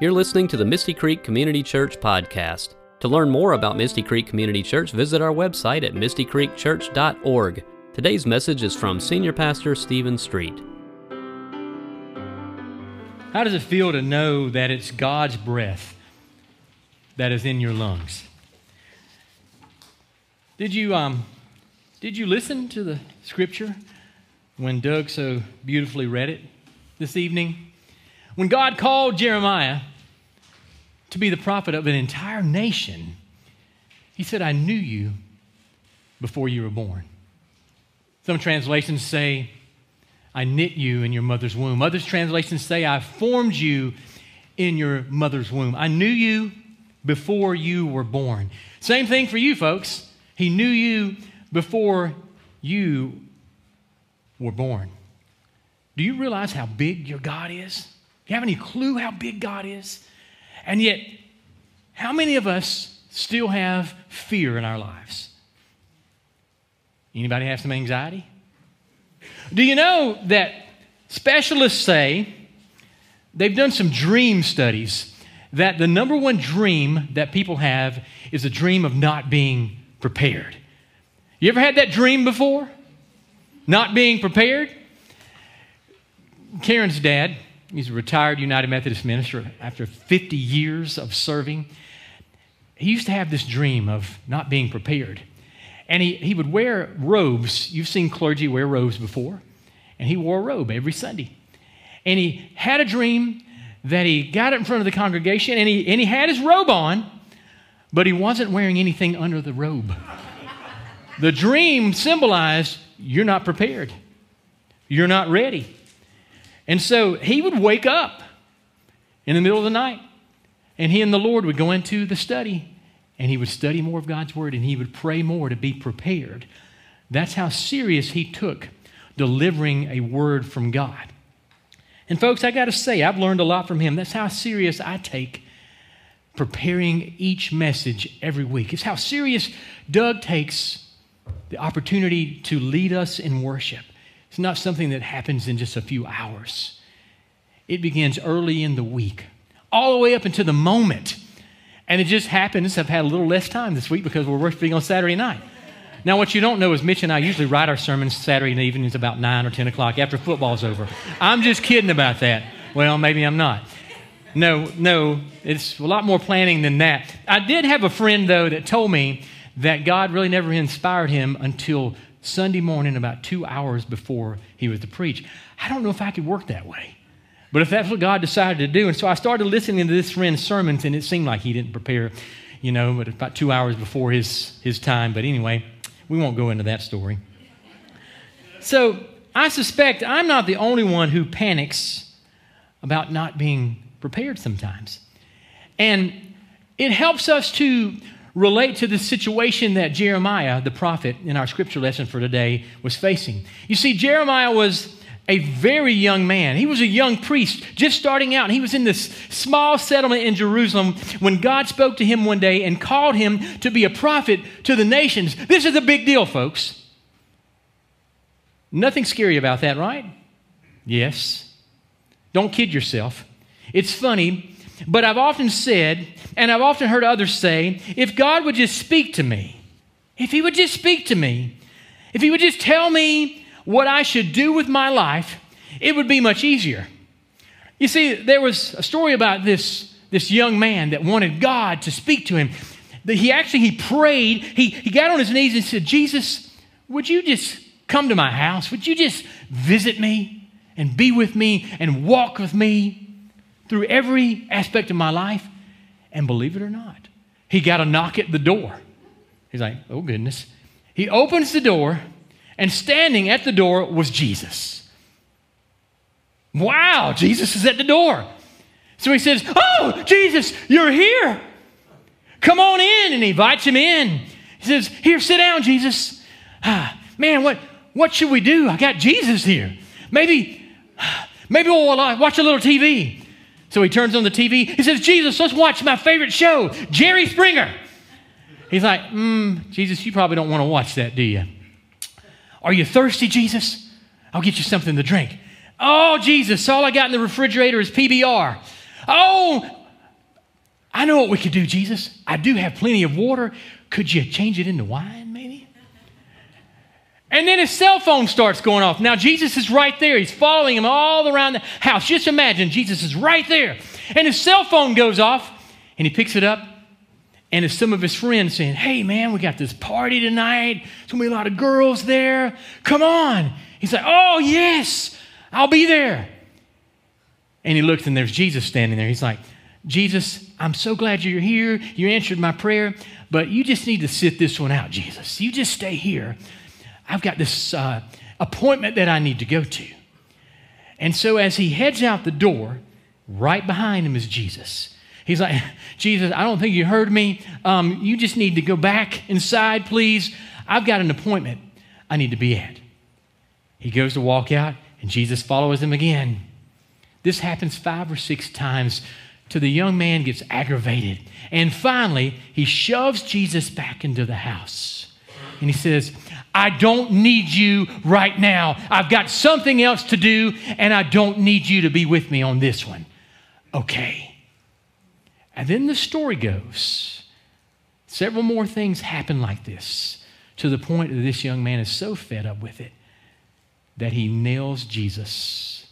You're listening to the Misty Creek Community Church podcast. To learn more about Misty Creek Community Church, visit our website at mistycreekchurch.org. Today's message is from Senior Pastor Stephen Street. How does it feel to know that it's God's breath that is in your lungs? Did you, um, did you listen to the scripture when Doug so beautifully read it this evening? When God called Jeremiah to be the prophet of an entire nation, he said, I knew you before you were born. Some translations say, I knit you in your mother's womb. Others translations say, I formed you in your mother's womb. I knew you before you were born. Same thing for you, folks. He knew you before you were born. Do you realize how big your God is? You have any clue how big God is? And yet, how many of us still have fear in our lives? Anybody have some anxiety? Do you know that specialists say they've done some dream studies that the number one dream that people have is a dream of not being prepared? You ever had that dream before? Not being prepared? Karen's dad, he's a retired United Methodist minister after 50 years of serving. He used to have this dream of not being prepared. And he, he would wear robes. You've seen clergy wear robes before. And he wore a robe every Sunday. And he had a dream that he got it in front of the congregation and he, and he had his robe on, but he wasn't wearing anything under the robe. the dream symbolized you're not prepared, you're not ready. And so he would wake up in the middle of the night and he and the Lord would go into the study and he would study more of God's word and he would pray more to be prepared. That's how serious he took delivering a word from God. And folks, I got to say, I've learned a lot from him. That's how serious I take preparing each message every week. It's how serious Doug takes the opportunity to lead us in worship. It's not something that happens in just a few hours. It begins early in the week, all the way up until the moment. And it just happens, I've had a little less time this week because we're worshiping on Saturday night. Now, what you don't know is Mitch and I usually write our sermons Saturday evenings about 9 or 10 o'clock after football's over. I'm just kidding about that. Well, maybe I'm not. No, no, it's a lot more planning than that. I did have a friend, though, that told me that God really never inspired him until Sunday morning about two hours before he was to preach. I don't know if I could work that way. But if that's what God decided to do, and so I started listening to this friend's sermons, and it seemed like he didn't prepare, you know, but about two hours before his, his time. But anyway, we won't go into that story. So I suspect I'm not the only one who panics about not being prepared sometimes. And it helps us to relate to the situation that Jeremiah, the prophet in our scripture lesson for today, was facing. You see, Jeremiah was a very young man. He was a young priest just starting out. He was in this small settlement in Jerusalem when God spoke to him one day and called him to be a prophet to the nations. This is a big deal, folks. Nothing scary about that, right? Yes. Don't kid yourself. It's funny but I've often said, and I've often heard others say, if God would just speak to me, if He would just speak to me, if He would just tell me what I should do with my life, it would be much easier. You see, there was a story about this, this young man that wanted God to speak to him. That he actually he prayed, he, he got on his knees and said, Jesus, would you just come to my house? Would you just visit me and be with me and walk with me? Through every aspect of my life. And believe it or not, he got a knock at the door. He's like, oh goodness. He opens the door, and standing at the door was Jesus. Wow, Jesus is at the door. So he says, Oh, Jesus, you're here. Come on in. And he invites him in. He says, Here, sit down, Jesus. Ah, man, what, what should we do? I got Jesus here. Maybe, maybe we'll watch a little TV. So he turns on the TV. He says, Jesus, let's watch my favorite show, Jerry Springer. He's like, mm, Jesus, you probably don't want to watch that, do you? Are you thirsty, Jesus? I'll get you something to drink. Oh, Jesus, all I got in the refrigerator is PBR. Oh, I know what we could do, Jesus. I do have plenty of water. Could you change it into wine, maybe? And then his cell phone starts going off. Now, Jesus is right there. He's following him all around the house. Just imagine Jesus is right there. And his cell phone goes off, and he picks it up. And it's some of his friends saying, Hey, man, we got this party tonight. There's going to be a lot of girls there. Come on. He's like, Oh, yes, I'll be there. And he looks, and there's Jesus standing there. He's like, Jesus, I'm so glad you're here. You answered my prayer, but you just need to sit this one out, Jesus. You just stay here. I've got this uh, appointment that I need to go to. And so as he heads out the door, right behind him is Jesus. He's like, Jesus, I don't think you heard me. Um, you just need to go back inside, please. I've got an appointment I need to be at. He goes to walk out, and Jesus follows him again. This happens five or six times till the young man gets aggravated. And finally, he shoves Jesus back into the house. And he says, I don't need you right now. I've got something else to do, and I don't need you to be with me on this one. Okay. And then the story goes several more things happen like this to the point that this young man is so fed up with it that he nails Jesus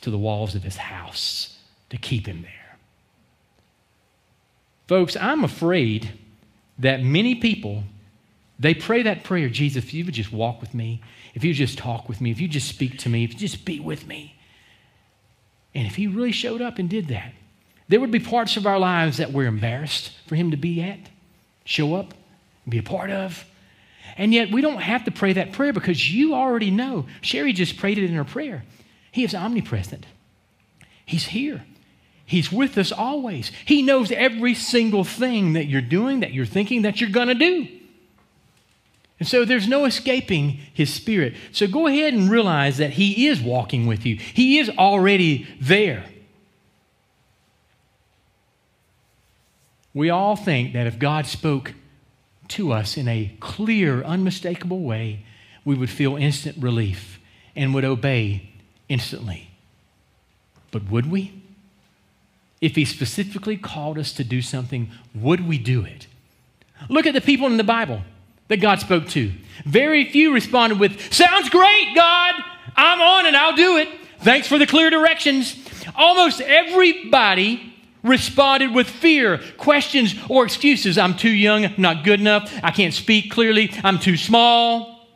to the walls of his house to keep him there. Folks, I'm afraid that many people they pray that prayer, Jesus, if you would just walk with me, if you just talk with me, if you just speak to me, if you just be with me. And if he really showed up and did that, there would be parts of our lives that we're embarrassed for him to be at, show up, be a part of. And yet we don't have to pray that prayer because you already know. Sherry just prayed it in her prayer. He is omnipresent. He's here. He's with us always. He knows every single thing that you're doing, that you're thinking, that you're going to do. And so there's no escaping his spirit. So go ahead and realize that he is walking with you, he is already there. We all think that if God spoke to us in a clear, unmistakable way, we would feel instant relief and would obey instantly. But would we? if he specifically called us to do something, would we do it? Look at the people in the Bible that God spoke to. Very few responded with, Sounds great, God. I'm on and I'll do it. Thanks for the clear directions. Almost everybody responded with fear, questions, or excuses. I'm too young, not good enough, I can't speak clearly, I'm too small.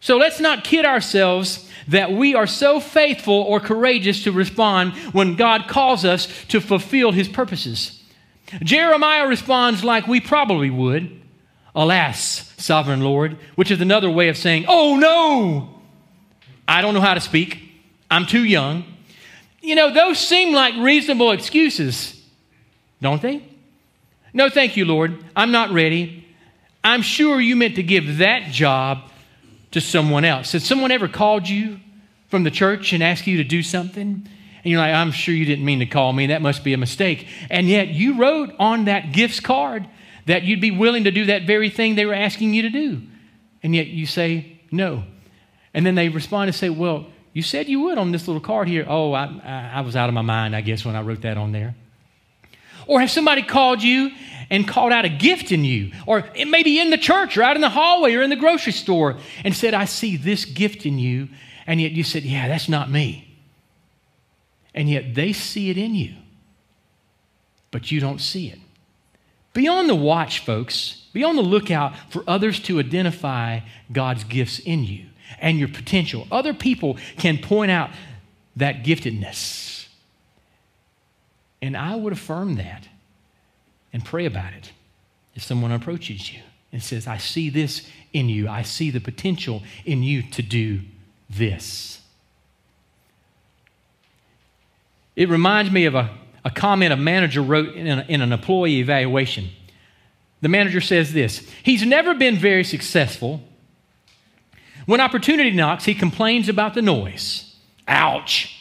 So let's not kid ourselves that we are so faithful or courageous to respond when God calls us to fulfill his purposes. Jeremiah responds like we probably would Alas, sovereign Lord, which is another way of saying, Oh no, I don't know how to speak. I'm too young. You know, those seem like reasonable excuses, don't they? No, thank you, Lord. I'm not ready. I'm sure you meant to give that job to someone else. Has someone ever called you from the church and asked you to do something? And you're like, I'm sure you didn't mean to call me. That must be a mistake. And yet you wrote on that gifts card that you'd be willing to do that very thing they were asking you to do. And yet you say no. And then they respond and say, Well, you said you would on this little card here. Oh, I, I, was out of my mind, I guess, when I wrote that on there. Or have somebody called you and called out a gift in you, or maybe in the church or out in the hallway or in the grocery store and said, I see this gift in you. And yet you said, Yeah, that's not me. And yet they see it in you, but you don't see it. Be on the watch, folks. Be on the lookout for others to identify God's gifts in you and your potential. Other people can point out that giftedness. And I would affirm that and pray about it if someone approaches you and says, I see this in you, I see the potential in you to do this. It reminds me of a, a comment a manager wrote in, a, in an employee evaluation. The manager says this He's never been very successful. When opportunity knocks, he complains about the noise. Ouch.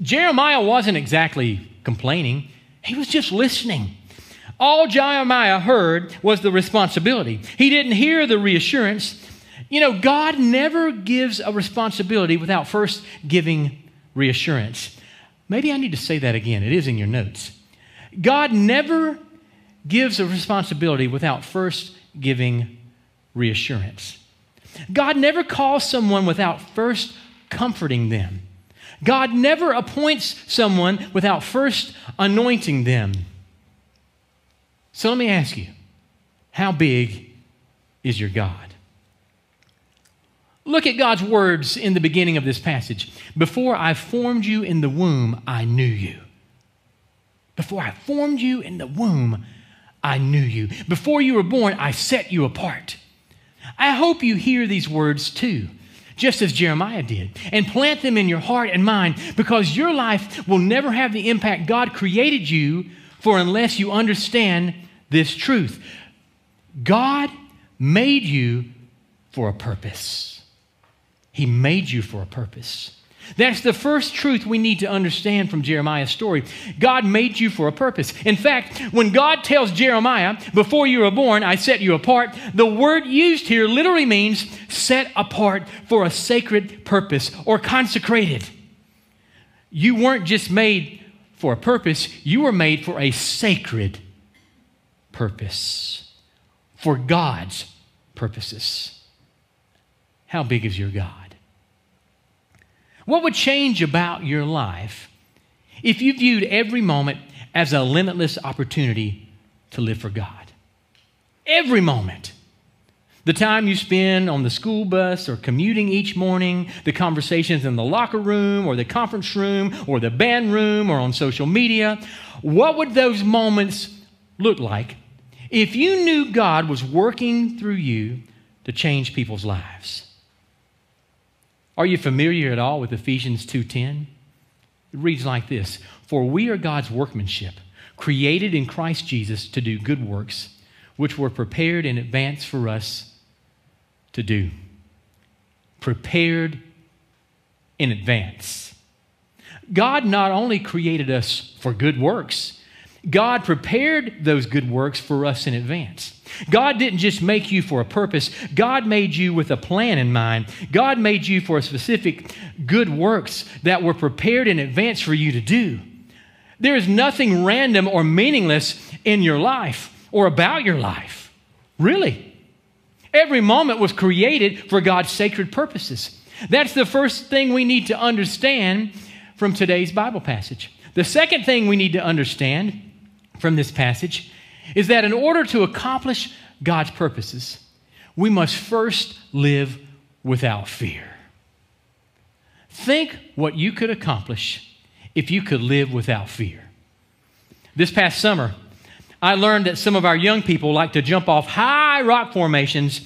Jeremiah wasn't exactly complaining, he was just listening. All Jeremiah heard was the responsibility. He didn't hear the reassurance. You know, God never gives a responsibility without first giving reassurance. Maybe I need to say that again. It is in your notes. God never gives a responsibility without first giving reassurance. God never calls someone without first comforting them. God never appoints someone without first anointing them. So let me ask you how big is your God? Look at God's words in the beginning of this passage. Before I formed you in the womb, I knew you. Before I formed you in the womb, I knew you. Before you were born, I set you apart. I hope you hear these words too, just as Jeremiah did, and plant them in your heart and mind because your life will never have the impact God created you for unless you understand this truth. God made you for a purpose. He made you for a purpose. That's the first truth we need to understand from Jeremiah's story. God made you for a purpose. In fact, when God tells Jeremiah, Before you were born, I set you apart, the word used here literally means set apart for a sacred purpose or consecrated. You weren't just made for a purpose, you were made for a sacred purpose, for God's purposes. How big is your God? What would change about your life if you viewed every moment as a limitless opportunity to live for God? Every moment. The time you spend on the school bus or commuting each morning, the conversations in the locker room or the conference room or the band room or on social media, what would those moments look like if you knew God was working through you to change people's lives? Are you familiar at all with Ephesians 2:10? It reads like this: "For we are God's workmanship, created in Christ Jesus to do good works, which were prepared in advance for us to do." Prepared in advance. God not only created us for good works, God prepared those good works for us in advance. God didn't just make you for a purpose, God made you with a plan in mind. God made you for specific good works that were prepared in advance for you to do. There is nothing random or meaningless in your life or about your life. Really. Every moment was created for God's sacred purposes. That's the first thing we need to understand from today's Bible passage. The second thing we need to understand from this passage is that in order to accomplish God's purposes, we must first live without fear. Think what you could accomplish if you could live without fear. This past summer, I learned that some of our young people like to jump off high rock formations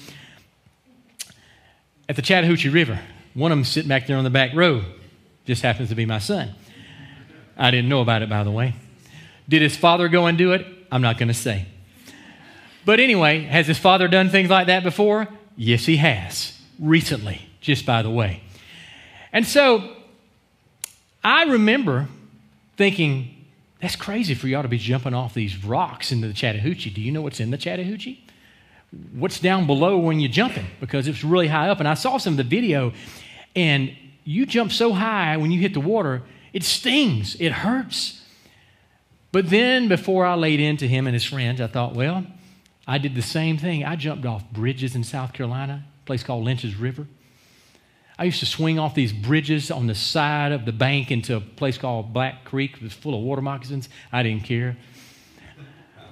at the Chattahoochee River. One of them sitting back there on the back row just happens to be my son. I didn't know about it, by the way. Did his father go and do it? I'm not going to say. But anyway, has his father done things like that before? Yes, he has. Recently, just by the way. And so I remember thinking, that's crazy for y'all to be jumping off these rocks into the Chattahoochee. Do you know what's in the Chattahoochee? What's down below when you're jumping? Because it's really high up. And I saw some of the video, and you jump so high when you hit the water, it stings, it hurts. But then, before I laid into him and his friends, I thought, well, I did the same thing. I jumped off bridges in South Carolina, a place called Lynches River. I used to swing off these bridges on the side of the bank into a place called Black Creek. It was full of water moccasins. I didn't care.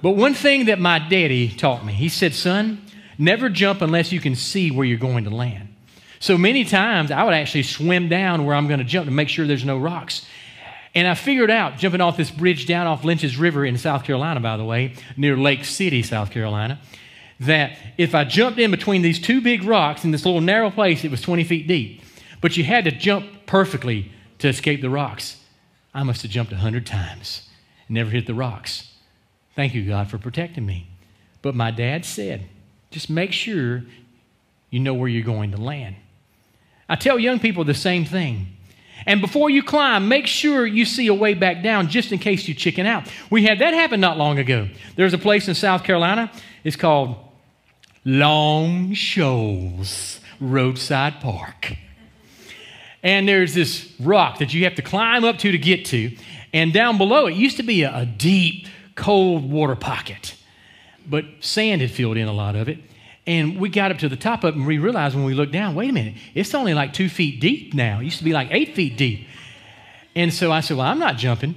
But one thing that my daddy taught me, he said, son, never jump unless you can see where you're going to land. So many times I would actually swim down where I'm going to jump to make sure there's no rocks. And I figured out, jumping off this bridge down off Lynches River in South Carolina, by the way, near Lake City, South Carolina, that if I jumped in between these two big rocks in this little narrow place, it was 20 feet deep. But you had to jump perfectly to escape the rocks. I must have jumped 100 times, never hit the rocks. Thank you, God, for protecting me. But my dad said, just make sure you know where you're going to land. I tell young people the same thing. And before you climb, make sure you see a way back down just in case you chicken out. We had that happen not long ago. There's a place in South Carolina, it's called Long Shoals Roadside Park. And there's this rock that you have to climb up to to get to. And down below, it used to be a, deep, cold water pocket. But sand had filled in a lot of it. And we got up to the top of it and we realized when we looked down, wait a minute, it's only like two feet deep now. It used to be like eight feet deep. And so I said, Well, I'm not jumping.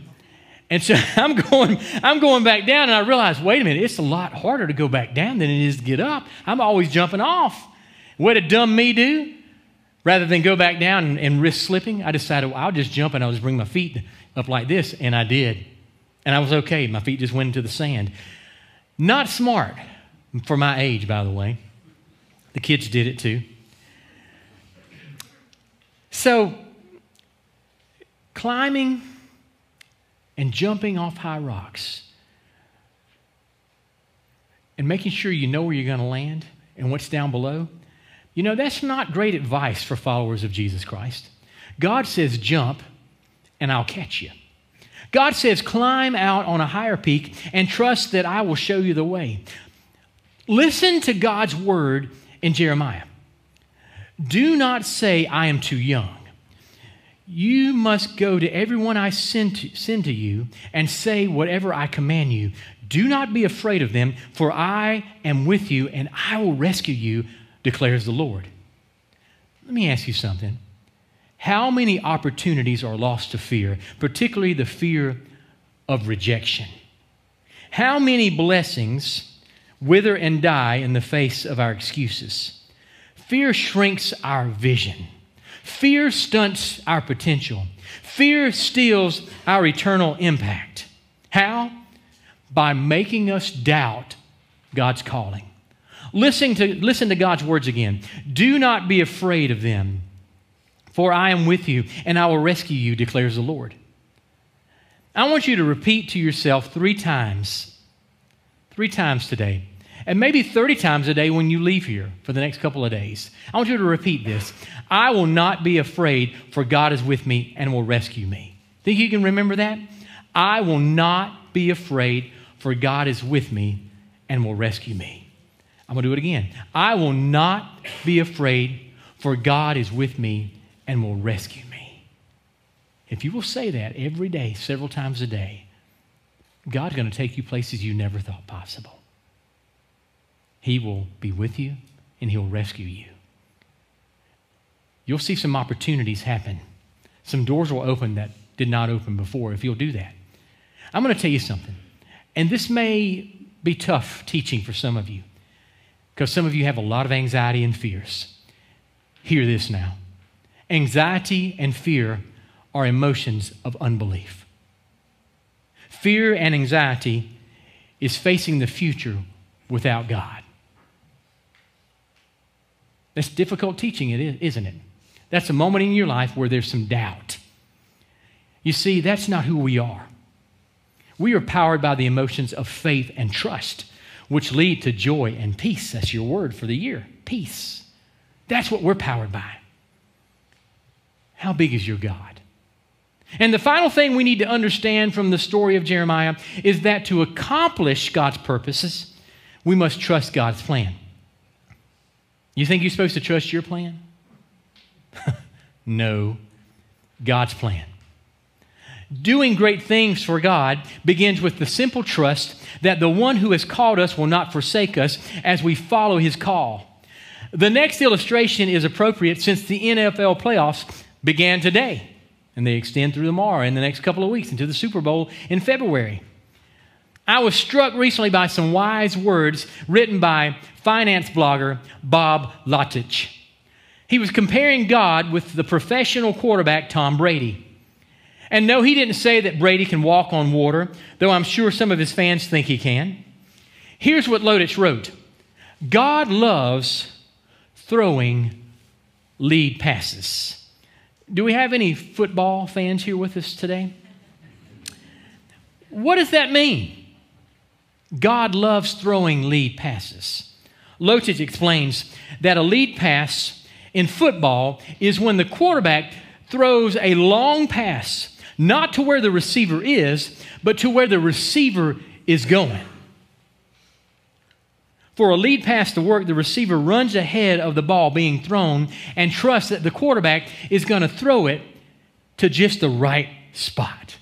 And so I'm going, I'm going back down, and I realized, wait a minute, it's a lot harder to go back down than it is to get up. I'm always jumping off. What did dumb me do? Rather than go back down and, and risk slipping, I decided well, I'll just jump and I'll just bring my feet up like this, and I did. And I was okay. My feet just went into the sand. Not smart for my age, by the way. The kids did it too. So, climbing and jumping off high rocks and making sure you know where you're going to land and what's down below, you know, that's not great advice for followers of Jesus Christ. God says, jump and I'll catch you. God says, climb out on a higher peak and trust that I will show you the way. Listen to God's word in Jeremiah. Do not say, I am too young. You must go to everyone I send to, send to you and say whatever I command you. Do not be afraid of them, for I am with you and I will rescue you, declares the Lord. Let me ask you something. How many opportunities are lost to fear, particularly the fear of rejection? How many blessings wither and die in the face of our excuses? Fear shrinks our vision. Fear stunts our potential. Fear steals our eternal impact. How? By making us doubt God's calling. Listen to, listen to God's words again. Do not be afraid of them, for I am with you, and I will rescue you, declares the Lord. I want you to repeat to yourself three times, three times today and maybe 30 times a day when you leave here for the next couple of days. I want you to repeat this I will not be afraid, for God is with me and will rescue me. Think you can remember that? I will not be afraid, for God is with me and will rescue me. I'm going to do it again. I will not be afraid, for God is with me and will rescue me. If you will say that every day, several times a day, God's going to take you places you never thought possible. He will be with you and He'll rescue you. You'll see some opportunities happen. Some doors will open that did not open before if you'll do that. I'm going to tell you something, and this may be tough teaching for some of you because some of you have a lot of anxiety and fears. Hear this now anxiety and fear are emotions of unbelief. Fear and anxiety is facing the future without God. That's difficult teaching, it is, isn't it? That's a moment in your life where there's some doubt. You see, that's not who we are. We are powered by the emotions of faith and trust, which lead to joy and peace. That's your word for the year peace. That's what we're powered by. How big is your God? And the final thing we need to understand from the story of Jeremiah is that to accomplish God's purposes, we must trust God's plan. You think you're supposed to trust your plan? no, God's plan. Doing great things for God begins with the simple trust that the one who has called us will not forsake us as we follow his call. The next illustration is appropriate since the NFL playoffs began today and they extend through tomorrow and the next couple of weeks into the Super Bowl in February. I was struck recently by some wise words written by finance blogger Bob Lotich. He was comparing God with the professional quarterback Tom Brady. And no, he didn't say that Brady can walk on water, though I'm sure some of his fans think he can. Here's what Lotich wrote God loves throwing lead passes. Do we have any football fans here with us today? What does that mean? God loves throwing lead passes. Lotich explains that a lead pass in football is when the quarterback throws a long pass, not to where the receiver is, but to where the receiver is going. For a lead pass to work, the receiver runs ahead of the ball being thrown and trusts that the quarterback is going to throw it to just the right spot.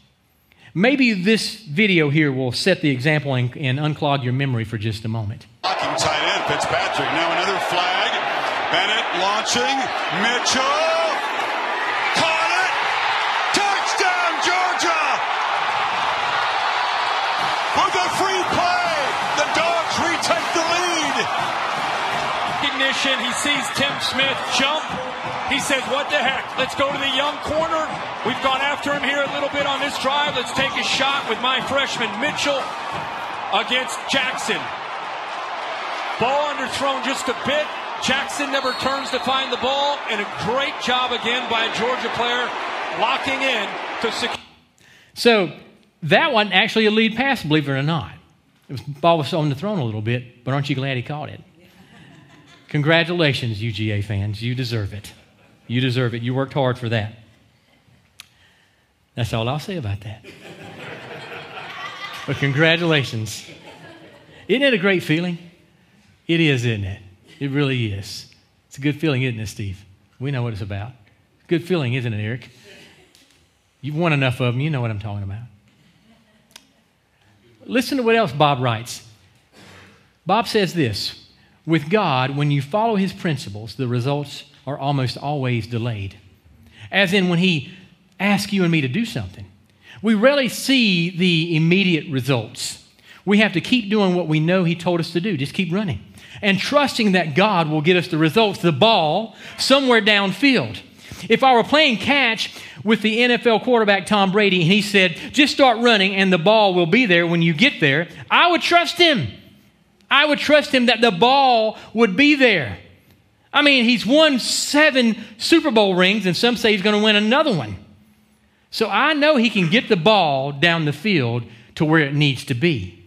Maybe this video here will set the example and, and unclog your memory for just a moment. Blocking tight end, Fitzpatrick. Now another flag. Bennett launching. Mitchell. Caught it. Touchdown, Georgia. With a free play, the Dogs retake the lead. Recognition. He sees Tim Smith jump. He says, What the heck? Let's go to the young corner. We've gone after him here a little bit on this drive. Let's take a shot with my freshman Mitchell against Jackson. Ball underthrown just a bit. Jackson never turns to find the ball, and a great job again by a Georgia player locking in to secure. So that wasn't actually a lead pass, believe it or not. It was, ball was on the throne a little bit, but aren't you glad he caught it? Congratulations, UGA fans. You deserve it. You deserve it. You worked hard for that. That's all I'll say about that. but congratulations. Isn't it a great feeling? It is, isn't it? It really is. It's a good feeling, isn't it, Steve? We know what it's about. Good feeling, isn't it, Eric? You've won enough of them. You know what I'm talking about. Listen to what else Bob writes. Bob says this With God, when you follow his principles, the results are almost always delayed. As in, when he asks you and me to do something, we rarely see the immediate results. We have to keep doing what we know he told us to do, just keep running. And trusting that God will get us the results, the ball, somewhere downfield. If I were playing catch with the NFL quarterback Tom Brady and he said, just start running and the ball will be there when you get there, I would trust him. I would trust him that the ball would be there. I mean, he's won seven Super Bowl rings, and some say he's going to win another one. So I know he can get the ball down the field to where it needs to be.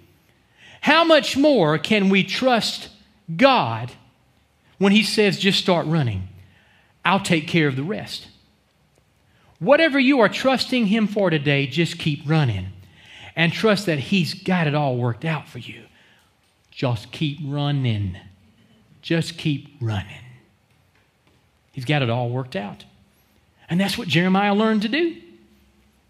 How much more can we trust God when he says, just start running? I'll take care of the rest. Whatever you are trusting him for today, just keep running and trust that he's got it all worked out for you. Just keep running. Just keep running. He's got it all worked out. And that's what Jeremiah learned to do.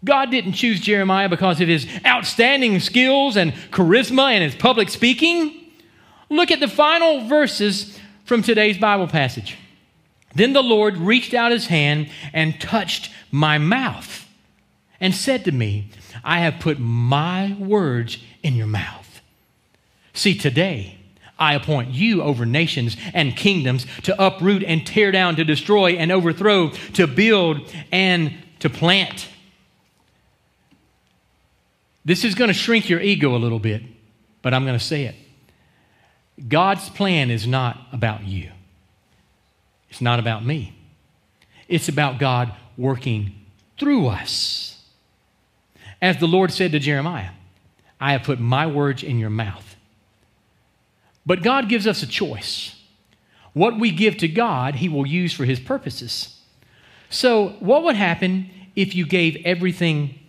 God didn't choose Jeremiah because of his outstanding skills and charisma and his public speaking. Look at the final verses from today's Bible passage. Then the Lord reached out his hand and touched my mouth and said to me, I have put my words in your mouth. See, today, I appoint you over nations and kingdoms to uproot and tear down, to destroy and overthrow, to build and to plant. This is going to shrink your ego a little bit, but I'm going to say it. God's plan is not about you, it's not about me. It's about God working through us. As the Lord said to Jeremiah, I have put my words in your mouth. But God gives us a choice. What we give to God, He will use for His purposes. So, what would happen if you gave everything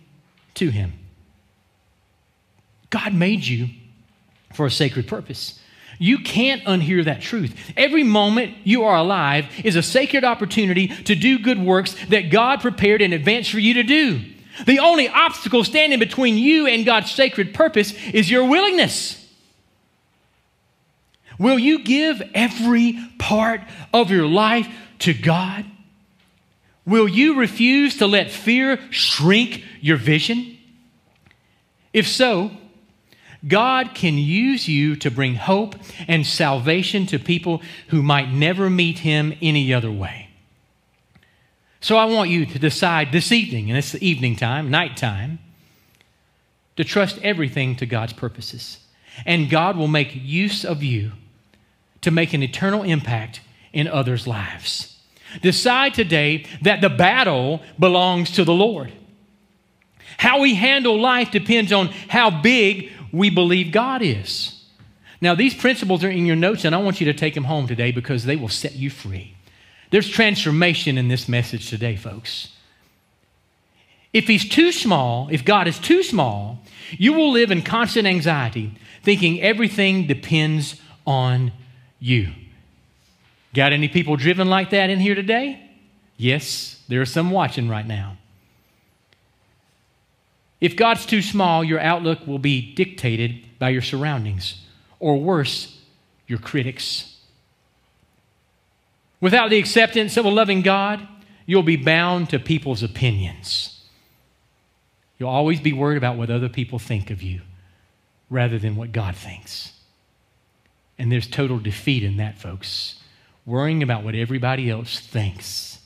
to Him? God made you for a sacred purpose. You can't unhear that truth. Every moment you are alive is a sacred opportunity to do good works that God prepared in advance for you to do. The only obstacle standing between you and God's sacred purpose is your willingness. Will you give every part of your life to God? Will you refuse to let fear shrink your vision? If so, God can use you to bring hope and salvation to people who might never meet Him any other way. So I want you to decide this evening, and it's the evening time, nighttime, to trust everything to God's purposes. And God will make use of you to make an eternal impact in others' lives. Decide today that the battle belongs to the Lord. How we handle life depends on how big we believe God is. Now, these principles are in your notes, and I want you to take them home today because they will set you free. There's transformation in this message today, folks. If He's too small, if God is too small, you will live in constant anxiety, thinking everything depends on you. Got any people driven like that in here today? Yes, there are some watching right now. If God's too small, your outlook will be dictated by your surroundings, or worse, your critics. Without the acceptance of a loving God, you'll be bound to people's opinions. You'll always be worried about what other people think of you rather than what God thinks. And there's total defeat in that, folks. Worrying about what everybody else thinks.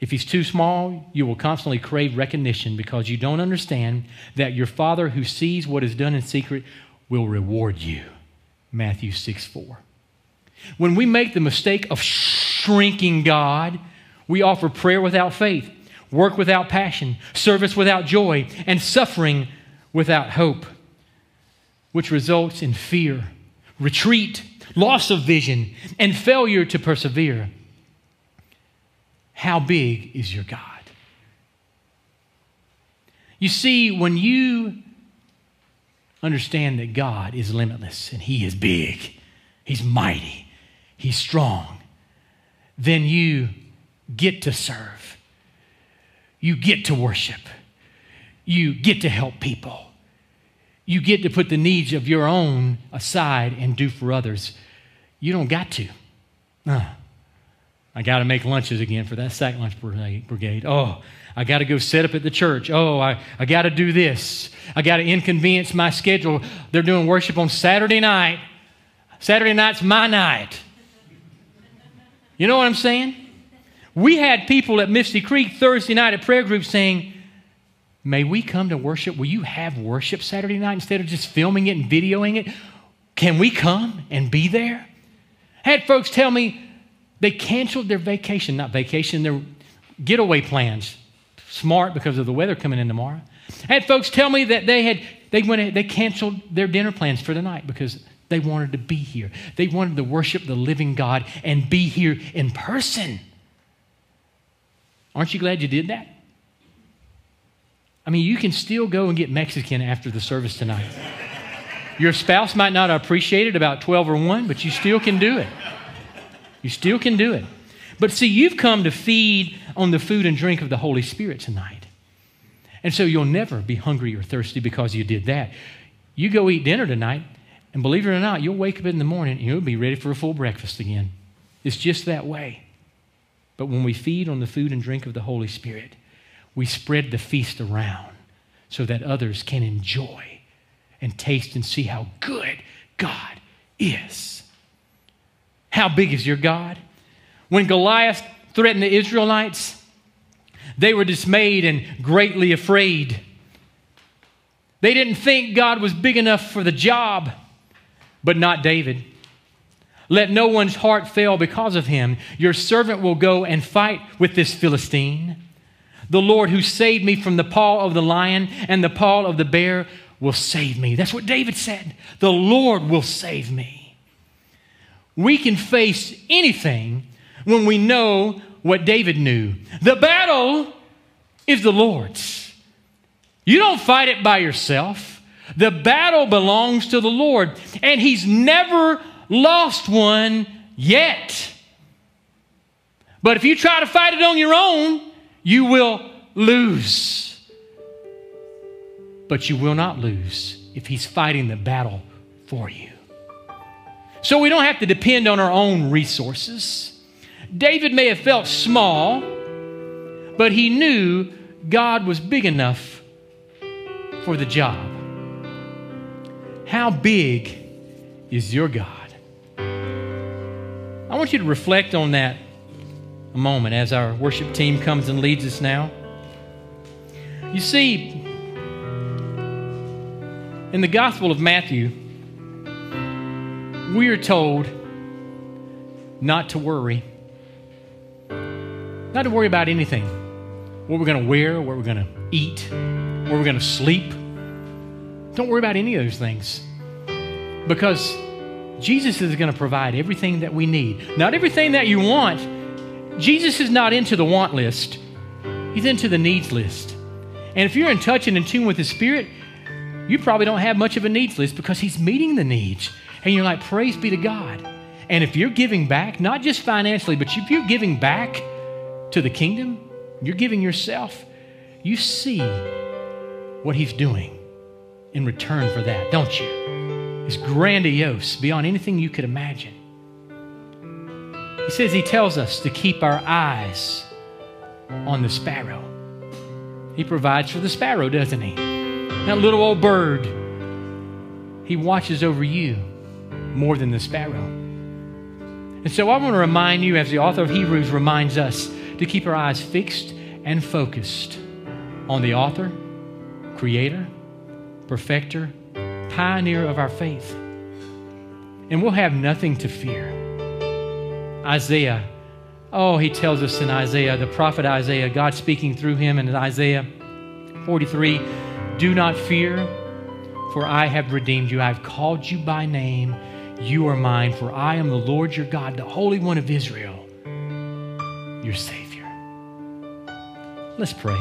If he's too small, you will constantly crave recognition because you don't understand that your Father who sees what is done in secret will reward you. Matthew 6 4. When we make the mistake of shrinking God, we offer prayer without faith, work without passion, service without joy, and suffering without hope, which results in fear, retreat, loss of vision, and failure to persevere. How big is your God? You see, when you understand that God is limitless and He is big, He's mighty, He's strong, then you get to serve. You get to worship. You get to help people. You get to put the needs of your own aside and do for others. You don't got to. Uh, I got to make lunches again for that sack lunch brigade. Oh, I got to go set up at the church. Oh, I, I got to do this. I got to inconvenience my schedule. They're doing worship on Saturday night. Saturday night's my night. You know what I'm saying? We had people at Misty Creek Thursday night at prayer group saying, May we come to worship? Will you have worship Saturday night instead of just filming it and videoing it? Can we come and be there? I had folks tell me they canceled their vacation, not vacation, their getaway plans. Smart because of the weather coming in tomorrow. I had folks tell me that they had they went they canceled their dinner plans for the night because they wanted to be here. They wanted to worship the living God and be here in person. Aren't you glad you did that? I mean, you can still go and get Mexican after the service tonight. Your spouse might not appreciate it about 12 or 1, but you still can do it. You still can do it. But see, you've come to feed on the food and drink of the Holy Spirit tonight. And so you'll never be hungry or thirsty because you did that. You go eat dinner tonight, and believe it or not, you'll wake up in the morning and you'll be ready for a full breakfast again. It's just that way. But when we feed on the food and drink of the Holy Spirit, we spread the feast around so that others can enjoy and taste and see how good God is. How big is your God? When Goliath threatened the Israelites, they were dismayed and greatly afraid. They didn't think God was big enough for the job but not David. Let no one's heart fail because of him. Your servant will go and fight with this Philistine. The Lord who saved me from the paw of the lion and the paw of the bear will save me. That's what David said. The Lord will save me. We can face anything when we know what David knew. The battle is the Lord's. You don't fight it by yourself. The battle belongs to the Lord, and He's never lost one yet. But if you try to fight it on your own, you will lose. But you will not lose if He's fighting the battle for you. So we don't have to depend on our own resources. David may have felt small, but he knew God was big enough for the job. How big is your God? I want you to reflect on that a moment as our worship team comes and leads us now. You see, in the Gospel of Matthew, we are told not to worry. Not to worry about anything. What we're going to wear, what we're going to eat, where we're going to sleep, don't worry about any of those things because Jesus is going to provide everything that we need. Not everything that you want. Jesus is not into the want list, He's into the needs list. And if you're in touch and in tune with His Spirit, You probably don't have much of a needs list because He's meeting the needs. And you're like, praise be to God. And if you're giving back, not just financially, but if you're giving back to the kingdom, you're giving yourself, you see what He's doing in return for that, don't you? It's grandiose beyond anything you could imagine. He says He tells us to keep our eyes on the sparrow. He provides for the sparrow, doesn't He? That little old bird, He watches over you more than the sparrow. And so I want to remind you, as the author of Hebrews reminds us, to keep our eyes fixed and focused on the author, creator, perfecter, pioneer of our faith. And we'll have nothing to fear. Isaiah, oh, he tells us in Isaiah, the prophet Isaiah, God speaking through him in Isaiah 43 Do not fear, for I have redeemed you. I have called you by name. You are mine, for I am the Lord your God, the Holy One of Israel, your Savior. Let's pray.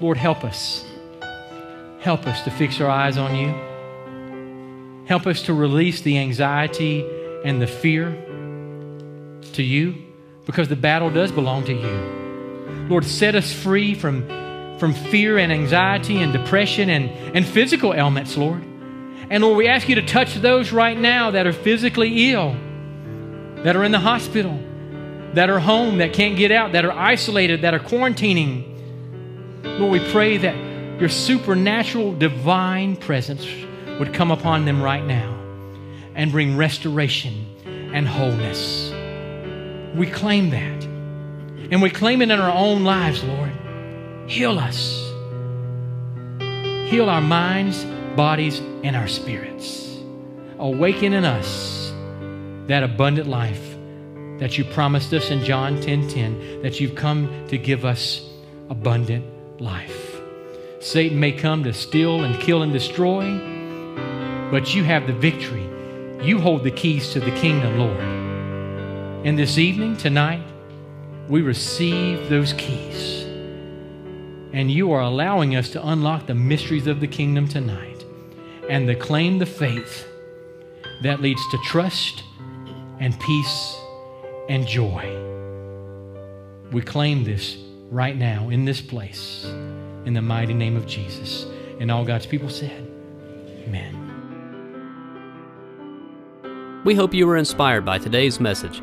Lord, help us. Help us to fix our eyes on you. Help us to release the anxiety and the fear to you because the battle does belong to you. Lord, set us free from, from fear and anxiety and depression and, and physical ailments, Lord. And Lord, we ask you to touch those right now that are physically ill, that are in the hospital, that are home, that can't get out, that are isolated, that are quarantining. Lord, we pray that your supernatural divine presence would come upon them right now and bring restoration and wholeness. We claim that. And we claim it in our own lives, Lord. Heal us. Heal our minds, bodies, and our spirits. Awaken in us that abundant life that you promised us in John 10:10 10, 10, that you've come to give us abundant life. Satan may come to steal and kill and destroy, but you have the victory. You hold the keys to the kingdom, Lord. And this evening, tonight, we receive those keys. And you are allowing us to unlock the mysteries of the kingdom tonight and to claim the faith that leads to trust and peace and joy. We claim this right now in this place in the mighty name of Jesus. And all God's people said, Amen. We hope you were inspired by today's message.